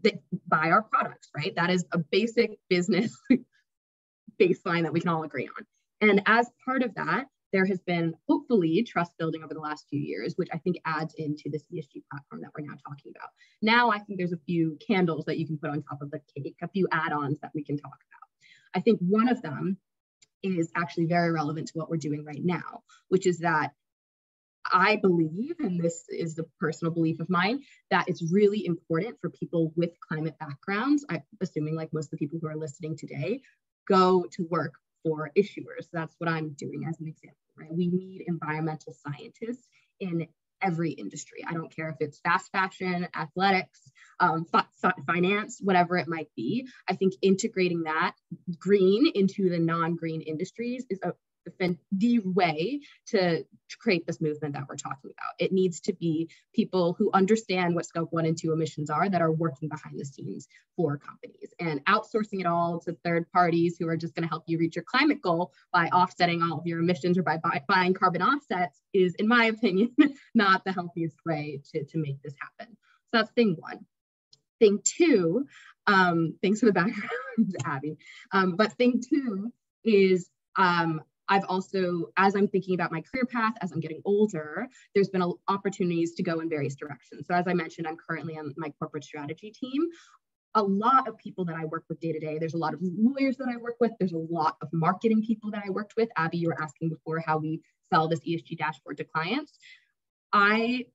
they buy our products. Right. That is a basic business baseline that we can all agree on. And as part of that, there has been hopefully trust building over the last few years, which I think adds into this ESG platform that we're now talking about. Now, I think there's a few candles that you can put on top of the cake, a few add ons that we can talk about. I think one of them is actually very relevant to what we're doing right now, which is that I believe, and this is the personal belief of mine, that it's really important for people with climate backgrounds, I'm assuming like most of the people who are listening today, go to work for issuers. That's what I'm doing as an example, right? We need environmental scientists in every industry. I don't care if it's fast fashion, athletics, um, finance, whatever it might be. I think integrating that green into the non-green industries is a the way to create this movement that we're talking about. It needs to be people who understand what scope one and two emissions are that are working behind the scenes for companies. And outsourcing it all to third parties who are just going to help you reach your climate goal by offsetting all of your emissions or by buy, buying carbon offsets is, in my opinion, not the healthiest way to, to make this happen. So that's thing one. Thing two, um, thanks for the background, Abby. Um, but thing two is um, I've also, as I'm thinking about my career path, as I'm getting older, there's been opportunities to go in various directions. So as I mentioned, I'm currently on my corporate strategy team. A lot of people that I work with day to day, there's a lot of lawyers that I work with, there's a lot of marketing people that I worked with. Abby, you were asking before how we sell this ESG dashboard to clients. I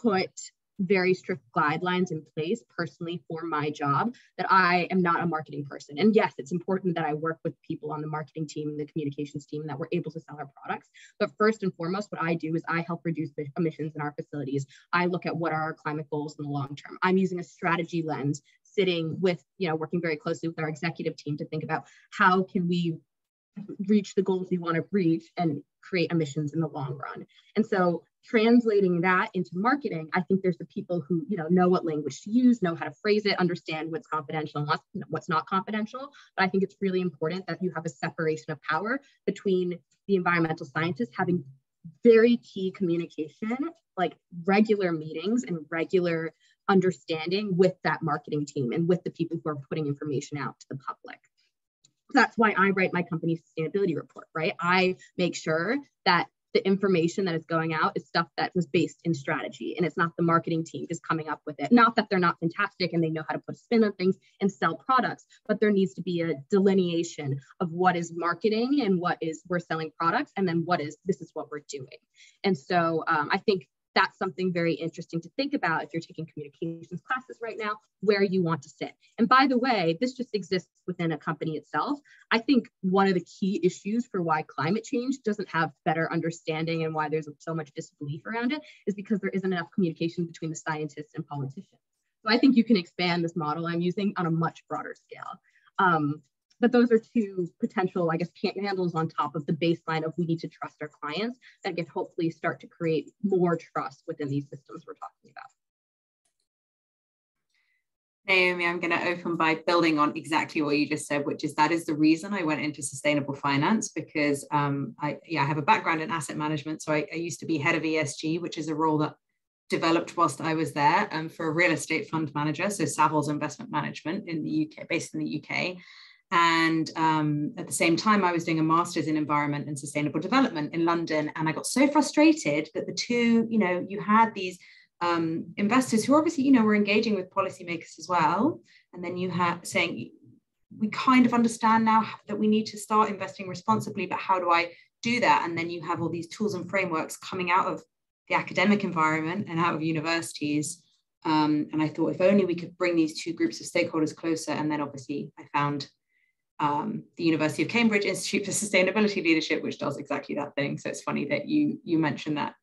put very strict guidelines in place personally for my job that I am not a marketing person. And yes, it's important that I work with people on the marketing team, the communications team, that we're able to sell our products. But first and foremost, what I do is I help reduce the emissions in our facilities. I look at what are our climate goals in the long term. I'm using a strategy lens sitting with, you know, working very closely with our executive team to think about how can we reach the goals we want to reach and create emissions in the long run. And so translating that into marketing, I think there's the people who, you know, know what language to use, know how to phrase it, understand what's confidential and what's not confidential. But I think it's really important that you have a separation of power between the environmental scientists having very key communication, like regular meetings and regular understanding with that marketing team and with the people who are putting information out to the public that's why I write my company sustainability report, right? I make sure that the information that is going out is stuff that was based in strategy and it's not the marketing team just coming up with it. Not that they're not fantastic and they know how to put a spin on things and sell products, but there needs to be a delineation of what is marketing and what is we're selling products and then what is this is what we're doing. And so um, I think that's something very interesting to think about if you're taking communications classes right now, where you want to sit. And by the way, this just exists within a company itself. I think one of the key issues for why climate change doesn't have better understanding and why there's so much disbelief around it is because there isn't enough communication between the scientists and politicians. So I think you can expand this model I'm using on a much broader scale. Um, but those are two potential, I guess, can't handles on top of the baseline of we need to trust our clients that can hopefully start to create more trust within these systems we're talking about. Naomi, I'm going to open by building on exactly what you just said, which is that is the reason I went into sustainable finance because um, I, yeah, I have a background in asset management. So I, I, used to be head of ESG, which is a role that developed whilst I was there um, for a real estate fund manager. So Savills Investment Management in the UK, based in the UK. And um, at the same time, I was doing a master's in environment and sustainable development in London. And I got so frustrated that the two, you know, you had these um, investors who obviously, you know, were engaging with policymakers as well. And then you had saying, we kind of understand now that we need to start investing responsibly, but how do I do that? And then you have all these tools and frameworks coming out of the academic environment and out of universities. Um, and I thought if only we could bring these two groups of stakeholders closer. And then obviously I found um, the University of Cambridge Institute for Sustainability Leadership, which does exactly that thing. So it's funny that you, you mentioned that.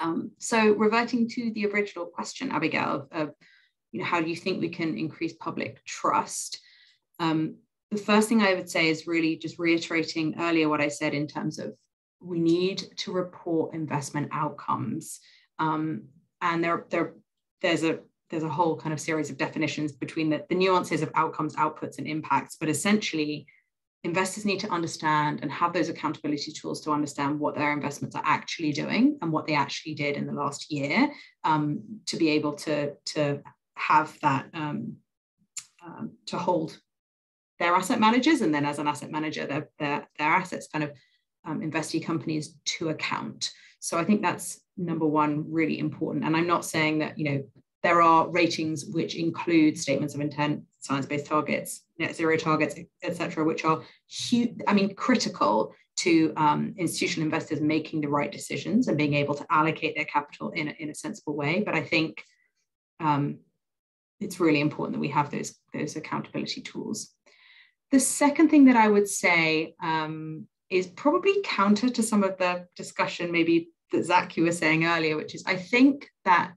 Um, so reverting to the original question, Abigail, of, of, you know, how do you think we can increase public trust? Um, the first thing I would say is really just reiterating earlier what I said in terms of we need to report investment outcomes. Um, and there, there, there's a there's a whole kind of series of definitions between the, the nuances of outcomes, outputs, and impacts. But essentially, investors need to understand and have those accountability tools to understand what their investments are actually doing and what they actually did in the last year um, to be able to, to have that um, um, to hold their asset managers and then as an asset manager their, their, their assets kind of um, investee companies to account so i think that's number one really important and i'm not saying that you know there are ratings which include statements of intent, science-based targets, net zero targets, etc., which are huge, I mean, critical to um, institutional investors making the right decisions and being able to allocate their capital in a, in a sensible way. But I think um, it's really important that we have those, those accountability tools. The second thing that I would say um, is probably counter to some of the discussion maybe that Zach you were saying earlier, which is I think that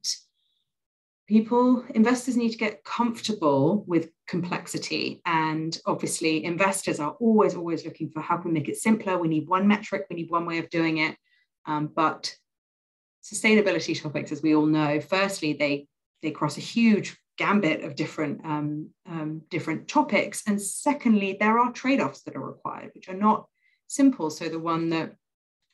people investors need to get comfortable with complexity. And obviously investors are always always looking for how can we make it simpler? We need one metric we need one way of doing it. Um, but sustainability topics as we all know firstly they they cross a huge gambit of different um, um, different topics. And secondly there are trade-offs that are required which are not simple. So the one that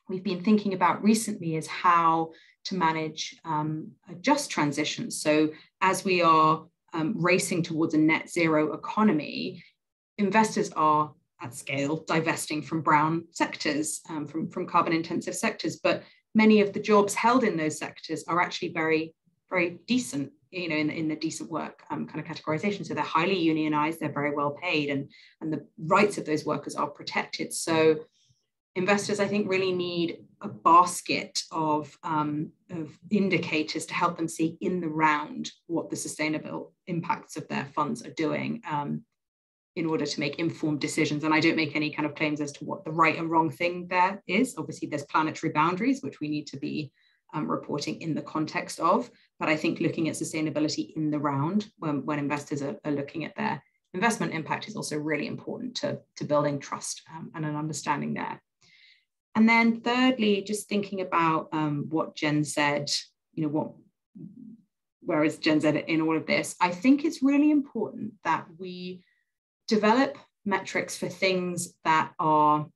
we've been thinking about recently is how to manage um, a just transition. So as we are um, racing towards a net zero economy, investors are at scale divesting from brown sectors, um, from, from carbon intensive sectors, but many of the jobs held in those sectors are actually very, very decent, you know, in, in the decent work um, kind of categorization. So they're highly unionized, they're very well paid, and, and the rights of those workers are protected. So investors, I think, really need a basket of, um, of indicators to help them see in the round what the sustainable impacts of their funds are doing um, in order to make informed decisions. And I don't make any kind of claims as to what the right and wrong thing there is. Obviously, there's planetary boundaries, which we need to be um, reporting in the context of. But I think looking at sustainability in the round when, when investors are, are looking at their investment impact is also really important to, to building trust um, and an understanding there. And then thirdly, just thinking about um, what Gen Z, you know, what where is Gen Z in all of this, I think it's really important that we develop metrics for things that are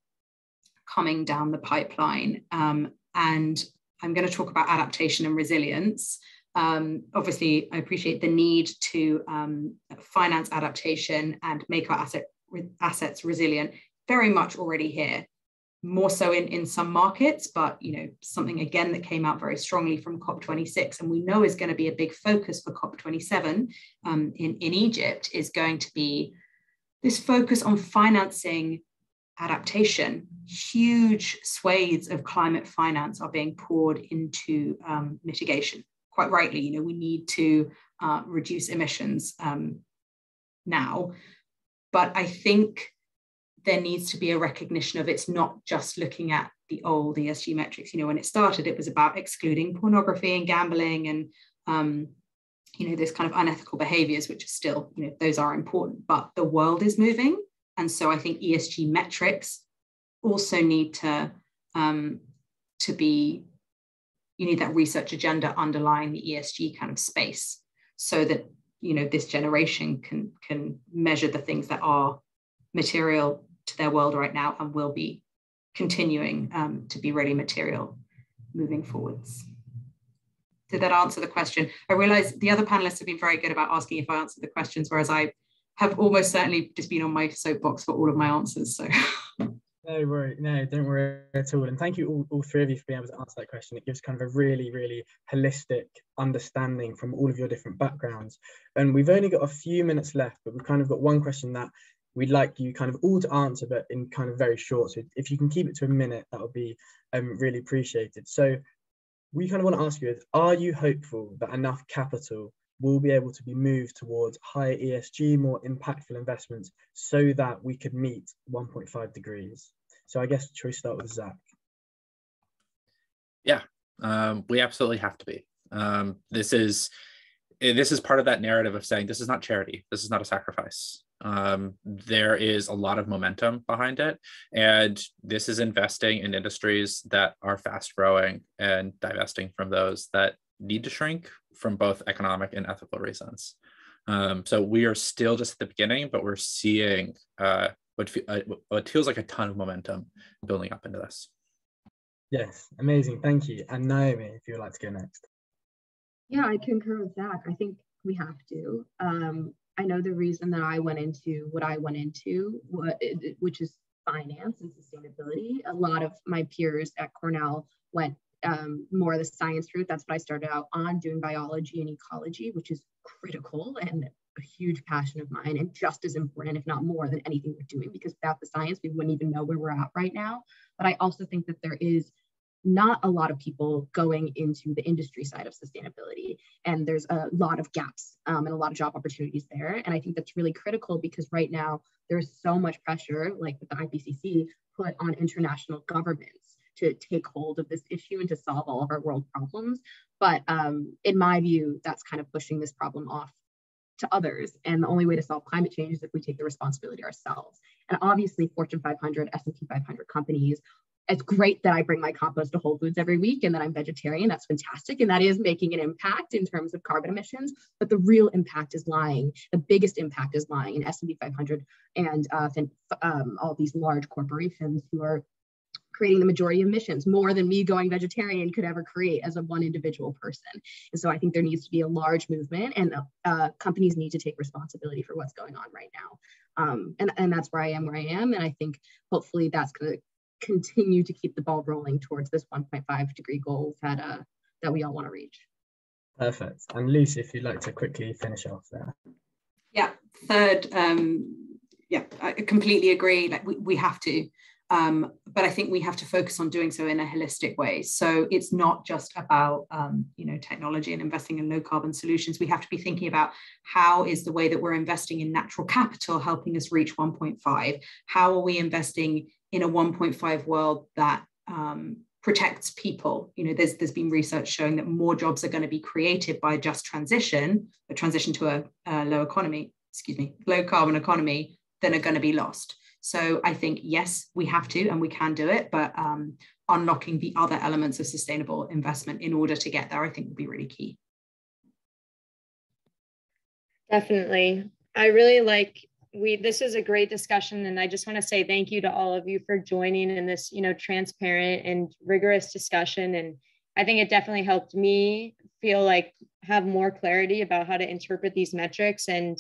coming down the pipeline. Um, and I'm going to talk about adaptation and resilience. Um, obviously, I appreciate the need to um, finance adaptation and make our asset, assets resilient, very much already here more so in, in some markets, but you know, something again that came out very strongly from COP26 and we know is going to be a big focus for COP27 um, in, in Egypt is going to be this focus on financing adaptation. Huge swathes of climate finance are being poured into um, mitigation. Quite rightly, you know, we need to uh, reduce emissions um, now. But I think there needs to be a recognition of it's not just looking at the old ESG metrics. You know, when it started, it was about excluding pornography and gambling and um, you know, those kind of unethical behaviors, which are still, you know, those are important, but the world is moving. And so I think ESG metrics also need to um, to be, you need that research agenda underlying the ESG kind of space so that, you know, this generation can can measure the things that are material to their world right now and will be continuing um, to be really material moving forwards. Did that answer the question? I realize the other panelists have been very good about asking if I answered the questions, whereas I have almost certainly just been on my soapbox for all of my answers. So. No worry, no, don't worry at all. And thank you all, all three of you for being able to answer that question. It gives kind of a really, really holistic understanding from all of your different backgrounds. And we've only got a few minutes left, but we've kind of got one question that we'd like you kind of all to answer, but in kind of very short. So if you can keep it to a minute, that would be um, really appreciated. So we kind of want to ask you, is, are you hopeful that enough capital will be able to be moved towards higher ESG, more impactful investments so that we could meet 1.5 degrees. So I guess should we start with Zach? Yeah, um, we absolutely have to be. Um, this is this is part of that narrative of saying this is not charity, this is not a sacrifice. Um, there is a lot of momentum behind it, and this is investing in industries that are fast growing and divesting from those that need to shrink from both economic and ethical reasons. Um, so we are still just at the beginning, but we're seeing uh, what, fe- uh, what feels like a ton of momentum building up into this. Yes, amazing. Thank you. And Naomi, if you would like to go next. Yeah, I concur with Zach. I think we have to. Um, I know the reason that I went into what I went into, which is finance and sustainability. A lot of my peers at Cornell went um, more the science route. That's what I started out on, doing biology and ecology, which is critical and a huge passion of mine and just as important, if not more, than anything we're doing. Because without the science, we wouldn't even know where we're at right now. But I also think that there is not a lot of people going into the industry side of sustainability. And there's a lot of gaps um, and a lot of job opportunities there. And I think that's really critical because right now there's so much pressure, like with the IPCC, put on international governments to take hold of this issue and to solve all of our world problems. But um, in my view, that's kind of pushing this problem off to others. And the only way to solve climate change is if we take the responsibility ourselves. And obviously, Fortune 500, S&P 500 companies it's great that I bring my compost to Whole Foods every week and that I'm vegetarian. That's fantastic. And that is making an impact in terms of carbon emissions. But the real impact is lying. The biggest impact is lying in S&P 500 and uh, um, all these large corporations who are creating the majority of emissions, more than me going vegetarian could ever create as a one individual person. And so I think there needs to be a large movement and uh, companies need to take responsibility for what's going on right now. Um, and, and that's where I am where I am. And I think hopefully that's going to continue to keep the ball rolling towards this 1.5 degree goal that, uh, that we all want to reach. Perfect. And Lucy, if you'd like to quickly finish off there. Yeah, third, um, yeah, I completely agree. Like we, we have to. Um, but I think we have to focus on doing so in a holistic way. So it's not just about um, you know technology and investing in low carbon solutions. We have to be thinking about how is the way that we're investing in natural capital helping us reach 1.5. How are we investing in a 1.5 world that um, protects people? You know, there's there's been research showing that more jobs are going to be created by just transition, a transition to a, a low economy, excuse me, low carbon economy, than are going to be lost. So I think, yes, we have to and we can do it, but um, unlocking the other elements of sustainable investment in order to get there, I think will be really key. Definitely. I really like we this is a great discussion and I just want to say thank you to all of you for joining in this, you know, transparent and rigorous discussion and I think it definitely helped me feel like have more clarity about how to interpret these metrics and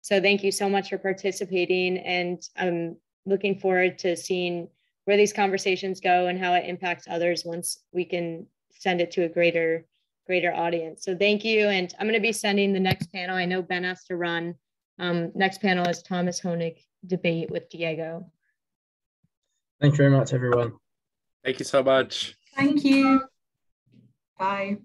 so thank you so much for participating and I'm looking forward to seeing where these conversations go and how it impacts others once we can send it to a greater greater audience. So thank you. And I'm going to be sending the next panel. I know Ben has to run. Um, next panel is Thomas Honig debate with Diego. Thank you very much, everyone. Thank you so much. Thank you. Bye.